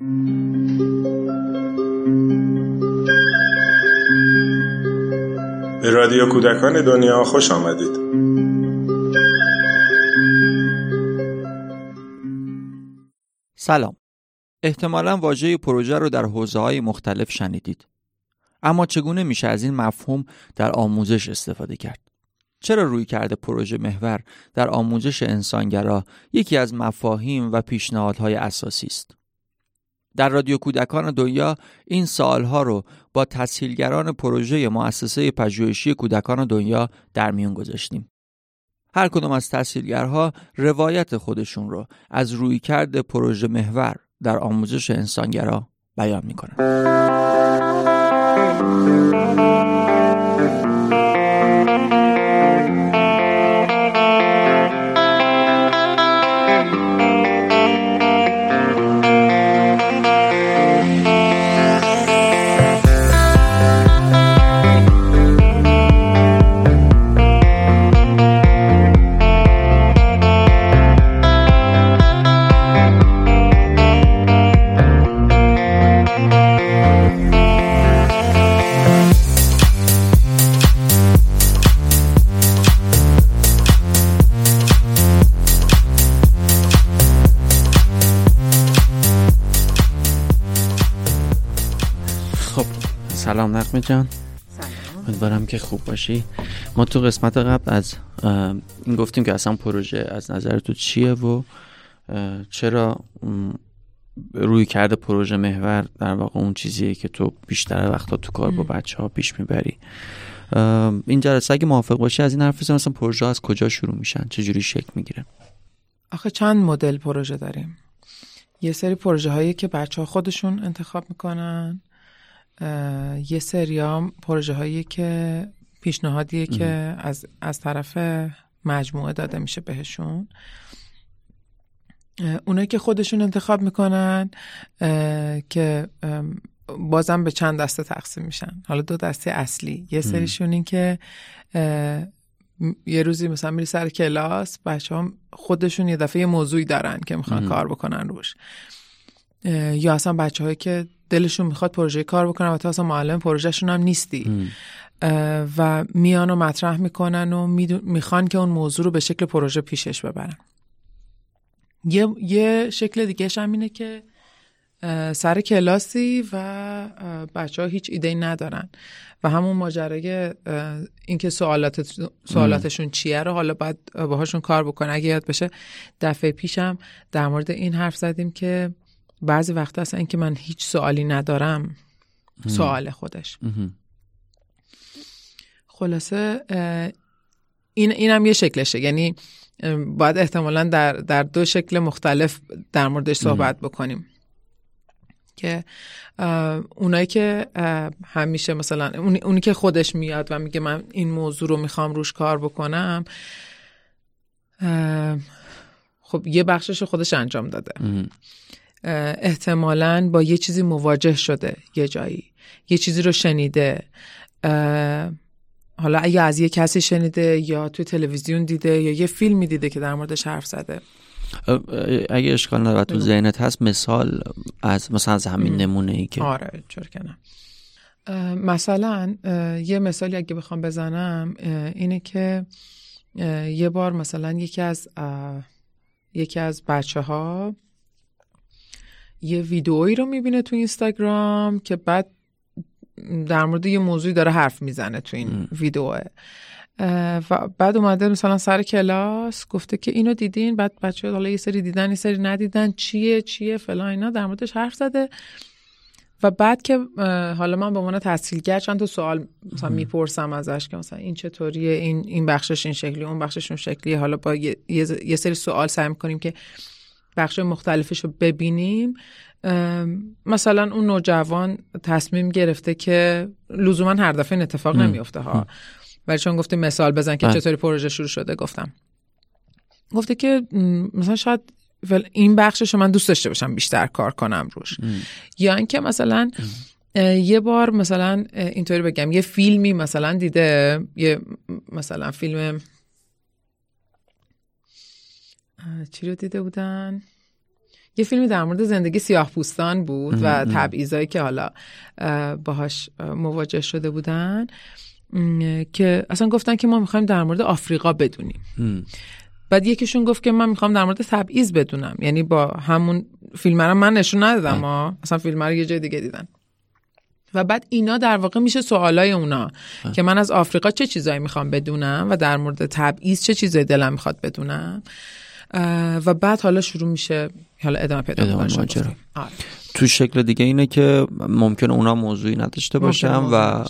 به رادیو کودکان دنیا خوش آمدید. سلام. احتمالا واژه پروژه رو در حوزه های مختلف شنیدید. اما چگونه میشه از این مفهوم در آموزش استفاده کرد؟ چرا روی کرده پروژه محور در آموزش انسانگرا یکی از مفاهیم و پیشنهادهای اساسی است؟ در رادیو کودکان دنیا این سالها رو با تسهیلگران پروژه مؤسسه پژوهشی کودکان دنیا در میون گذاشتیم. هر کدام از تسهیلگرها روایت خودشون رو از رویکرد پروژه محور در آموزش انسانگرا بیان می‌کنن. جان. امیدوارم که خوب باشی. ما تو قسمت قبل از این گفتیم که اصلا پروژه از نظر تو چیه و چرا روی کرده پروژه محور در واقع اون چیزیه که تو بیشتر وقتا تو کار با بچه ها پیش می‌بری. این جلسه اگه موافق باشی از این حرف بزنم مثلا پروژه از کجا شروع میشن؟ چجوری شکل می‌گیره؟ آخه چند مدل پروژه داریم. یه سری پروژه هایی که بچه ها خودشون انتخاب می‌کنن. یه سریام پروژه هایی که پیشنهادیه که از, از طرف مجموعه داده میشه بهشون. اونایی که خودشون انتخاب می‌کنن که بازم به چند دسته تقسیم میشن. حالا دو دسته اصلی. یه سریشون این که یه روزی مثلا میری سر کلاس بچه هم خودشون یه دفعه یه موضوعی دارن که می‌خوان کار بکنن روش. یا اصلا بچه هایی که دلشون می‌خواد پروژه کار بکنن و تا اصلا معلم پروژهشون هم نیستی. و میان و مطرح می‌کنن و می‌خوان که اون موضوع رو به شکل پروژه پیشش ببرن. یه, یه شکل دیگه هم اینه که سر کلاسی و بچه ها هیچ ایده ندارن. و همون ماجرای اینکه سوالات سوالاتشون چیه رو حالا باید باهاشون کار بکنه. اگه یاد بشه دفعه پیشم در مورد این حرف زدیم که بعضی وقت اصلا اینکه من هیچ سوالی ندارم سوال خودش. خلاصه این اینم یه شکلشه. یعنی باید احتمالا در, در دو شکل مختلف در موردش صحبت بکنیم. که اونایی که همیشه مثلا اونی که خودش میاد و میگه من این موضوع رو می‌خوام روش کار بکنم خب یه بخشش خودش انجام داده. احتمالا با یه چیزی مواجه شده یه جایی. یه چیزی رو شنیده. حالا اگه از یه کسی شنیده یا توی تلویزیون دیده یا یه فیلمی دیده که در موردش حرف زده. اگه اشکال نداره تو ذهنت هست مثال از مثلا از همین نمونه ای که آره چرا کنم مثلا یه مثالی اگه بخوام بزنم اینه که یه بار مثلا یکی از یکی از بچه ها یه ویدئویی رو می‌بینه تو اینستاگرام که بعد در مورد یه موضوعی داره حرف می‌زنه تو این ویدئوه. و بعد اومده مثلا سر کلاس گفته که اینو دیدین؟ بعد بچه حالا یه سری دیدن یه سری ندیدن چیه چیه فلان اینا در موردش حرف زده. و بعد که حالا من به عنوان تحصیلگر چند تا سوال مثلا می‌پرسم ازش که مثلا این چطوریه این این بخشش این شکلی اون بخشش اون شکلی حالا با یه, یه سری سوال سعی می‌کنیم که بخش مختلفش رو ببینیم. مثلا اون نوجوان تصمیم گرفته که لزوما هر دفعه این اتفاق نمیفته ها. ولی چون گفته مثال بزن که چطوری پروژه شروع شده گفتم. گفته که مثلا شاید این بخشش من دوست داشته باشم بیشتر کار کنم روش. یا اینکه مثلا یه بار مثلا اینطوری بگم یه فیلمی مثلا دیده یه مثلا فیلم چی رو دیده بودن؟ یه فیلمی در مورد زندگی سیاه پوستان بود و تبعیضایی که حالا باهاش مواجه شده بودن که اصلا گفتن که ما می‌خوایم در مورد آفریقا بدونیم. بعد یکیشون گفت که من می‌خوام در مورد تبعیض بدونم. یعنی با همون فیلم رو من نشون ندادم ما اصلا فیلم رو یه جای دیگه دیدن. و بعد اینا در واقع میشه سوالای اونا که من از آفریقا چه چیزایی می‌خوام بدونم و در مورد تبعیض چه چیزایی دلم می‌خواد بدونم. و بعد حالا شروع میشه حالا ادامه پیدا آره. تو شکل دیگه اینه که ممکنه اونا موضوعی نداشته باشن و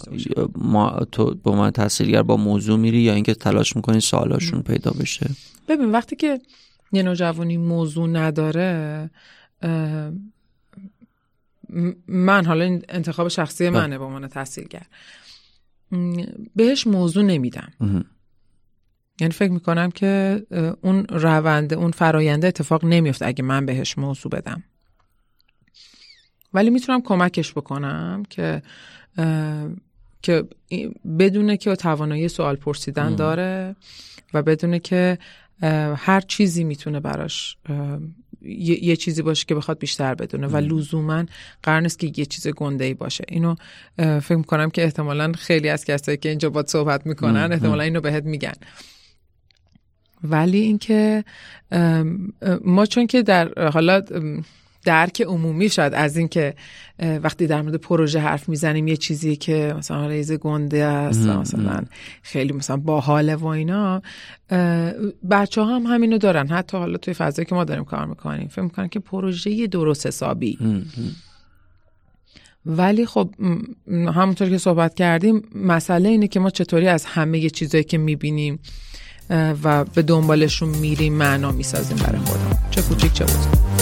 ما تو به من تاثیرگر با موضوع میری یا اینکه تلاش می‌کنی سوالاشون پیدا بشه. ببین وقتی که یه نوجوانی موضوع نداره من حالا این انتخاب شخصی بله. منه به عنوان تحصیلگر بهش موضوع نمیدم. یعنی فکر می‌کنم که اون رونده اون فراینده اتفاق نمیفته اگه من بهش موضوع بدم. ولی می‌تونم کمکش بکنم که که بدونه که توانایی سوال پرسیدن داره و بدونه که هر چیزی می‌تونه براش یه،, چیزی باشه که بخواد بیشتر بدونه و لزوما قرار نیست که یه چیز گنده ای باشه. اینو فکر می‌کنم که احتمالا خیلی از کسایی که اینجا باید صحبت می‌کنن احتمالا اینو بهت میگن. ولی اینکه ما چون که در حالا درک عمومی شاید از اینکه وقتی در مورد پروژه حرف می‌زنیم یه چیزی که مثلا ریز گنده است مثلا خیلی مثلا باحاله و اینا بچه ها هم همینو دارن. حتی حالا توی فضایی که ما داریم کار می‌کنیم فکر می‌کنن که پروژه درست حسابی. ولی خب همونطور که صحبت کردیم مسئله اینه که ما چطوری از همه چیزایی که می‌بینیم و به دنبالشون میریم معنا می‌سازیم برای خودم چه کوچیک چه بزرگ.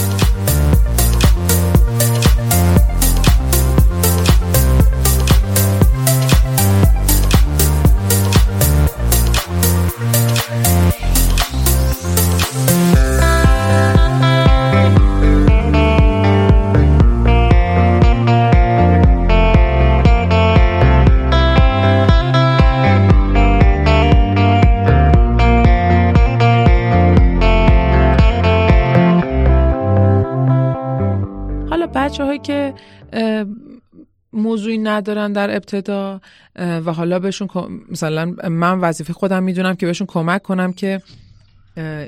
ندارن در ابتدا و حالا بهشون مثلا من وظیفه خودم می‌دونم که بهشون کمک کنم که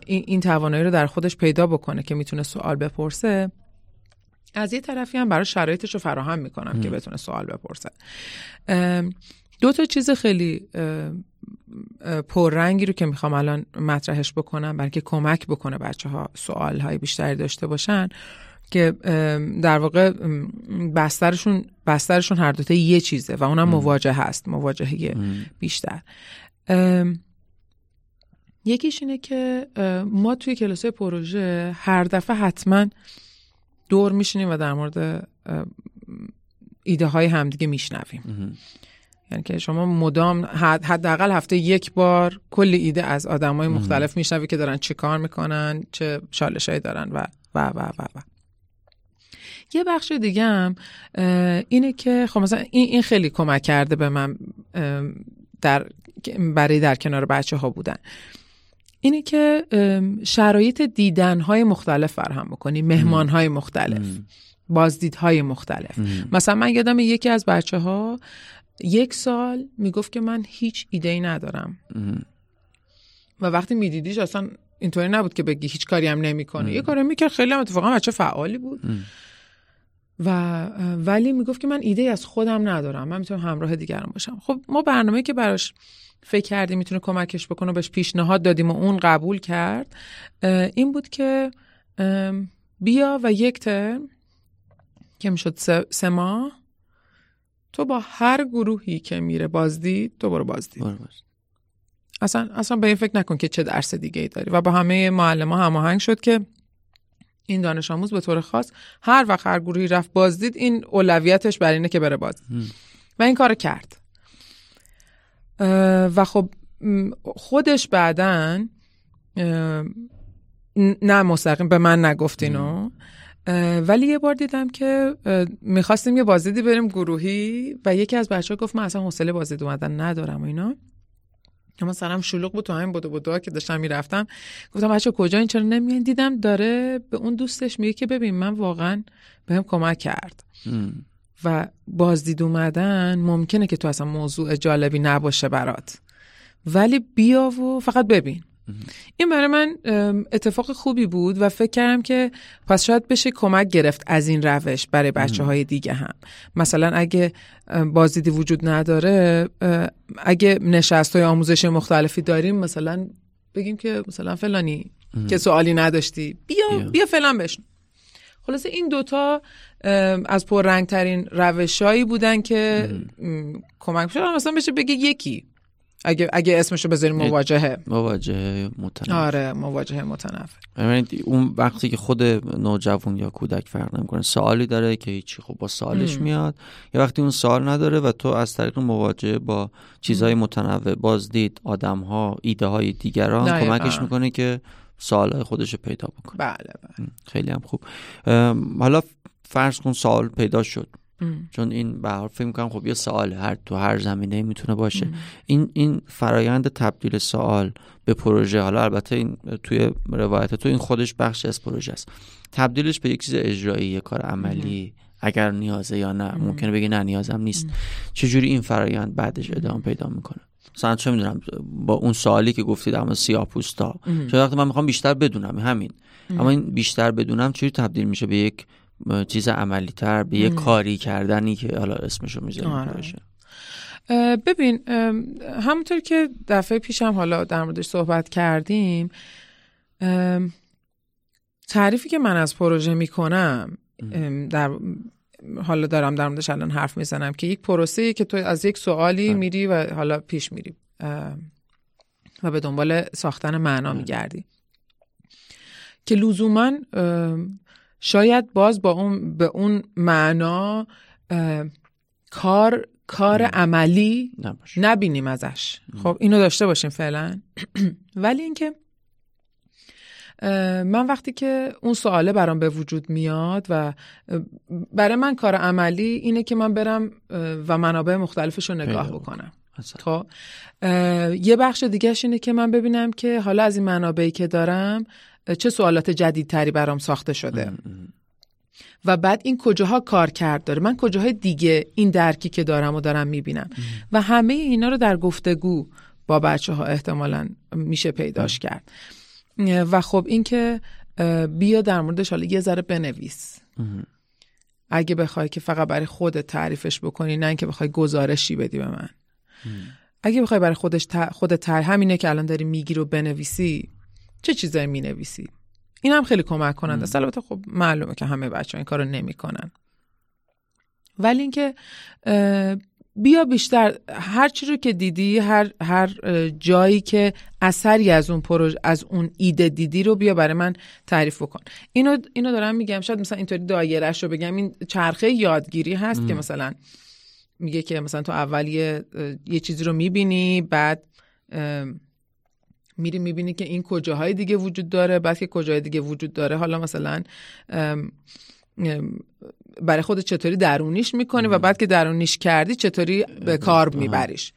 این توانایی رو در خودش پیدا بکنه که می‌تونه سوال بپرسه. از یه طرفی هم برای شرایطش رو فراهم می‌کنم که بتونه سوال بپرسه. دو تا چیز خیلی پررنگی رو که می‌خوام الان مطرحش بکنم برای که کمک بکنه بچه ها سوال های بیشتری داشته باشن. که در واقع بسترشون بسترشون هر دوتا یه چیزه و اونم مواجه هست مواجهه بیشتر. یکیش اینه که ما توی کلاس پروژه هر دفعه حتما دور میشینیم و در مورد ایده های همدیگه میشنویم. یعنی که شما مدام حداقل هفته یک بار کلی ایده از آدم های مختلف میشنوی که دارن چه کار می‌کنن چه چالش دارن و و و و, و. یه بخش دیگه هم اینه که خب مثلا این, این خیلی کمک کرده به من در برای در کنار بچه ها بودن. اینه که شرایط دیدن های مختلف فرهم بکنی مهمان های مختلف بازدیدهای مختلف. مثلا من یادم یکی از بچه ها یک سال می‌گفت که من هیچ ایده ای ندارم و وقتی میدیدیش اصلا اینطوری نبود که بگی هیچ کاری هم نمی‌کنه. یه کاری می‌کرد خیلی هم اتفاقا بچه فعالی بود. و ولی می‌گفت که من ایده از خودم ندارم. من می‌تونم همراه دیگران باشم. خب ما برنامه که براش فکر کردیم می‌تونه کمکش بکنه بهش پیشنهاد دادیم و اون قبول کرد این بود که بیا و یک ترم که می‌شد سه ماه تو با هر گروهی که میره بازدید تو برو بازدید اصلا اصلا به این فکر نکن که چه درس دیگه ای داری. و با همه معلم ها هماهنگ شد که این دانش آموز به طور خاص هر وقت هر گروهی رفت بازدید این اولویتش بر اینه که بره باز و این کار کرد. و خب خودش بعدا نه مستقیم به من نگفت اینو. ولی یه بار دیدم که می‌خواستیم یه بازدیدی بریم گروهی و یکی از بچه ها گفت من اصلا حوصله بازدید اومدن ندارم و اینا. اما سرم شلوغ بود تو همین بود بود که داشتم می‌رفتم. گفتم بچه کجا این؟ چرا نمیان دیدم داره به اون دوستش میگه که ببین من واقعا بهم کمک کرد. و بازدید اومدن ممکنه که تو اصلا موضوع جالبی نباشه برات. ولی بیا و فقط ببین. این برای من اتفاق خوبی بود و فکر کردم که پس شاید بشه کمک گرفت از این روش برای بچه های دیگه هم. مثلا اگه بازدیدی وجود نداره اگه نشست های آموزش مختلفی داریم مثلا بگیم که مثلا فلانی که سوالی نداشتی بیا بیا. فلان بشن خلاصه این دوتا از پررنگترین روشهایی بودن که کمک شد. مثلا بشه بگه یکی. اگه اگه اسمشو بذاریم مواجهه. مواجهه متنفر. آره مواجهه متنفر. ببینید اون وقتی که خود نوجوان یا کودک فرق نمی‌کنه سوالی داره که هیچی. خب با سوالش میاد. یا وقتی اون سوال نداره و تو از طریق مواجهه با چیزهای متنوع بازدید آدمها ایده های دیگران کمکش می‌کنه که سوال خودش رو پیدا بکنه. بله بله. خیلی هم خوب. حالا فرض کن سوال پیدا شد. چون این به هر فکر می‌کنم خب یه سوال هر تو هر زمینه می‌تونه باشه. این این فرایند تبدیل سوال به پروژه حالا البته این توی روایت تو این خودش بخشی از پروژه است. تبدیلش به یک چیز اجرایی یه کار عملی اگر نیازه یا نه. ممکنه بگی نه نیازم نیست. چجوری این فرایند بعدش ادامه پیدا می‌کنه؟ مثلا چه می‌دونم با اون سوالی که گفتی در مورد سیاه‌پوستا چون وقتی من می‌خوام بیشتر بدونم همین. اما این بیشتر بدونم چجوری تبدیل میشه به یک چیز عملی تر به یه کاری کردنی که حالا اسمشو می‌ذاریم باشه. ببین همونطور که دفعه پیشم حالا در موردش صحبت کردیم تعریفی که من از پروژه می‌کنم در حالا دارم در موردش الان حرف می‌زنم که یک پروسه که تو از یک سوالی میری و حالا پیش میری و به دنبال ساختن معنا میگردی. که لزوما شاید باز با اون به اون معنا کار کار عملی نبینیم ازش. خب اینو داشته باشیم فعلا. ولی اینکه من وقتی که اون سواله برام به وجود میاد و برای من کار عملی اینه که من برم و منابع مختلفش رو نگاه بکنم. خب یه بخش دیگهش اینه که من ببینم که حالا از این منابعی که دارم چه سوالات جدیدتری برام ساخته شده. و بعد این کجاها کار کرد داره؟ من کجاهای دیگه این درکی که دارم و دارم می‌بینم؟ و همه اینا رو در گفتگو با بچه ها احتمالا میشه پیداش کرد. و خب این که بیا در موردش حالا یه ذره بنویس. اگه بخوای که فقط برای خودت تعریفش بکنی نه اینکه بخوای گزارشی بدی به من. اگه بخوای برای خودش خودت تعریف همینه که الان داری میگی رو بنویسی چه چیزایی می‌نویسی؟ این هم خیلی کمک کننده است البته خب معلومه که همه بچه این کارو نمی‌کنن. ولی اینکه بیا بیشتر هر چی رو که دیدی هر هر جایی که اثری از اون پروژه از اون ایده دیدی رو بیا برای من تعریف بکن. اینو اینو دارم میگم. شاید مثلا اینطوری دایرهش رو بگم. این چرخه یادگیری هست که مثلا میگه که مثلا تو اول یه, یه چیزی رو می‌بینی بعد میری می‌بینی که این کجاهای دیگه وجود داره بعد که کجاهای دیگه وجود داره حالا مثلا برای خود چطوری درونیش می‌کنی و بعد که درونیش کردی چطوری به کار میبریش؟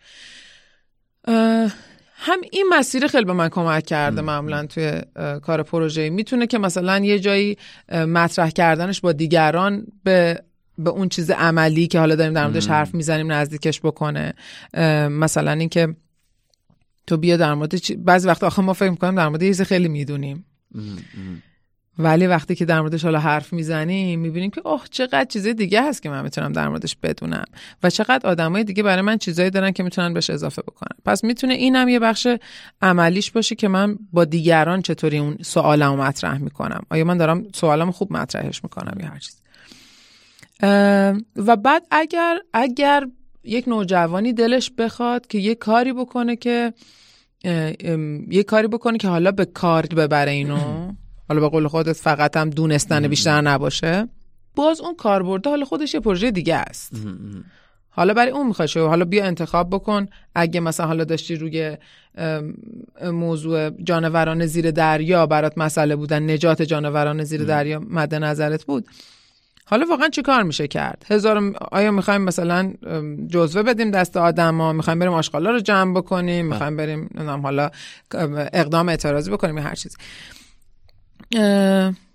هم این مسیر خیلی به من کمک کرده معمولا توی کار پروژه می‌تونه که مثلا یه جایی مطرح کردنش با دیگران به به اون چیز عملی که حالا داریم در موردش حرف می‌زنیم نزدیکش بکنه. مثلا اینکه تو بیا در مورد بعضی وقت آخه ما فکر می‌کنیم در مورد یه خیلی می‌دونیم. ولی وقتی که در موردش حالا حرف می‌زنیم می‌بینیم که اوه چقدر چیز دیگه هست که من می‌تونم در موردش بدونم. و چقدر آدمای دیگه برای من چیزایی دارن که می‌تونن بهش اضافه بکنن. پس می‌تونه اینم یه بخش عملیش باشه که من با دیگران چطوری اون سوالمو مطرح می‌کنم. آیا من دارم سوالمو خوب مطرحش می‌کنم یا هر چیز. و بعد اگر اگر یک نوجوانی دلش بخواد که یه کاری بکنه که یه کاری بکنه که حالا به کار ببره اینو. حالا به قول خودت فقط هم دونستن بیشتر نباشه. باز اون کار برده حالا خودش یه پروژه دیگه است. حالا برای اون می‌خواد حالا بیا انتخاب بکن. اگه مثلا حالا داشتی روی موضوع جانوران زیر دریا برات مسئله بودن نجات جانوران زیر دریا مد نظرت بود حالا واقعا چی کار میشه کرد؟ هزار آیا می‌خوایم مثلا جزوه بدیم دست آدما؟ می‌خوایم بریم آشغالا رو جمع بکنیم؟ بله. می‌خوایم بریم حالا اقدام اعتراضی بکنیم هر چیزی.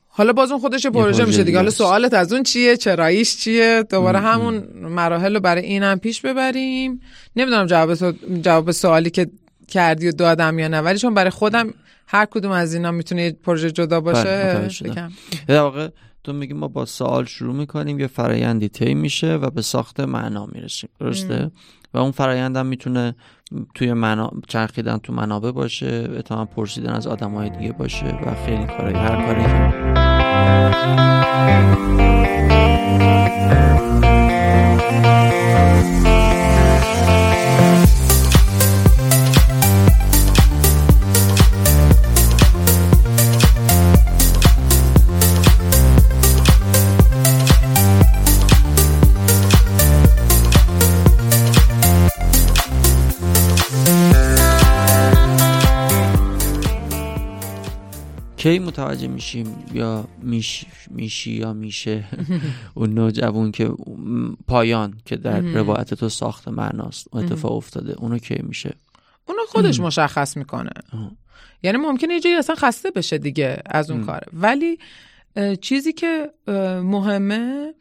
حالا باز اون خودش پروژه میشه دیگه. حالا سوالت از اون چیه؟ چراییش چیه؟ دوباره همون مراحل رو برای اینم پیش ببریم. نمی‌دونم جواب جواب سوالی که کردی و دادم یا نه ولی چون برای خودم هر کدوم از اینا می‌تونه یه پروژه جدا باشه در واقع تو میگی ما با سوال شروع می‌کنیم یه فرایندی طی میشه و به ساخت معنا می‌رسیم درسته؟ و اون فرایند هم می‌تونه توی منا... چرخیدن تو منابع باشه اتهام پرسیدن از آدم های دیگه باشه و خیلی کاری هر کاری کی متوجه میشیم یا میش میشی یا میشه؟ اون نوجوان که پایان که در روایت تو ساخت معناست اتفاق افتاده اونو کی میشه؟ اونو خودش مشخص می‌کنه. یعنی ممکنه یه جایی اصلا خسته بشه دیگه از اون کاره. ولی چیزی که مهمه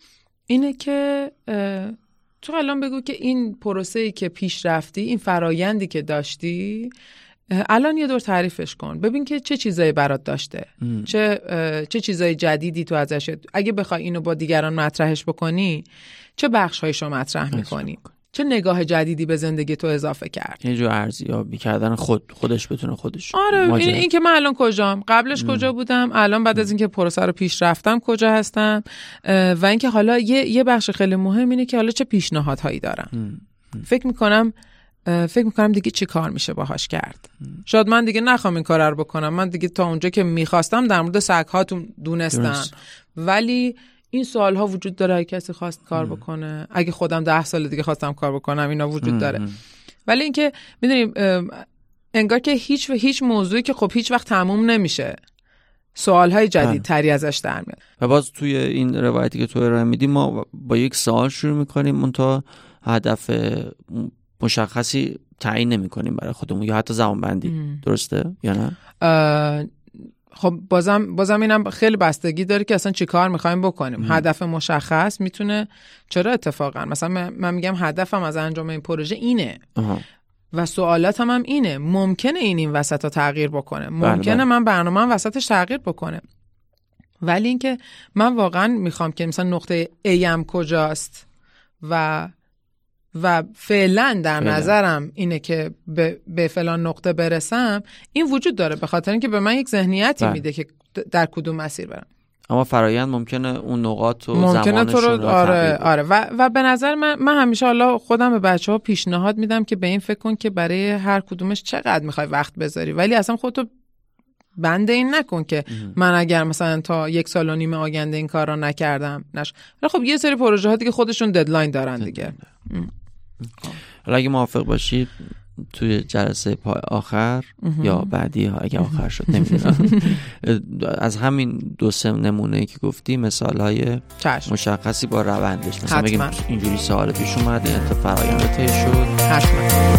اینه که تو الان بگو که این پروسه ای که پیش رفتی این فرایندی که داشتی الان یه دور تعریفش کن. ببین که چه چیزایی برات داشته. چه چه چیزای جدیدی تو ازش. اگه بخوای اینو با دیگران مطرحش بکنی چه بخش هایشو مطرح می‌کنی؟ چه نگاه جدیدی به زندگی تو اضافه کرد؟ یه جو ارزیابی کردن خود خودش بتونه خودش آره این, این که من الان کجام؟ قبلش کجا بودم؟ الان بعد از اینکه پروسه رو پیش رفتم کجا هستم؟ و اینکه حالا یه یه بخش خیلی مهم اینه که حالا چه پیشنهادهایی دارم. فکر می‌کنم فکر می‌کنم دیگه چی کار میشه باهاش کرد؟ شاید من دیگه نخوام این کار رو بکنم. من دیگه تا اونجا که می‌خواستم در مورد سگ هاتون دونستم. ولی این سوال ها وجود داره اگه کسی خواست کار بکنه. اگه خودم ده سال دیگه خواستم کار بکنم اینا وجود داره. ولی اینکه می‌دونیم انگار که هیچ و هیچ موضوعی که خب هیچ وقت تموم نمیشه. سوال های جدید بله. تری ازش در میاد. و باز توی این روایتی که تو ارائه میدی ما با یک سوال شروع می‌کنیم اون تا هدف مشخصی تعیین نمی کنیم برای خودمون یا حتی زمان بندی درسته یا نه؟ خب بازم بازم اینم خیلی بستگی داره که اصلا چی کار می‌خوایم بکنیم. هدف مشخص می‌تونه چرا اتفاقا؟ مثلا من میگم هدفم از انجام این پروژه اینه. و سوالاتم هم اینه. ممکنه این این وسط ها تغییر بکنه. بله، ممکنه بله. من برنامه وسطش تغییر بکنه. ولی اینکه من واقعا می‌خوام که مثلا نقطه ایم کجاست و و فعلا در نظرم اینه که به, فلان نقطه برسم این وجود داره به خاطر اینکه به من یک ذهنیتی بله. میده که در کدوم مسیر برم. اما فرایند ممکنه اون نقاط و ممکنه تو رو آره آره. و, و به نظر من من همیشه حالا خودم به بچه ها پیشنهاد میدم که به این فکر کن که برای هر کدومش چقدر می‌خوای وقت بذاری. ولی اصلا خودتو بند این نکن که من اگر مثلا تا یک سال و نیم آینده این کار را نکردم نش. خب یه سری پروژه ها دیگه خودشون ددلاین دارن دیگه. حالا اگه موافق باشید توی جلسه پای آخر یا بعدی ها اگه آخر شد نمی‌دونم. از همین دو سه نمونه که گفتی مثال های مشخصی با روندش. مثلا بگیم اینجوری سوال پیش اومد این فرایند طی شد. حتما.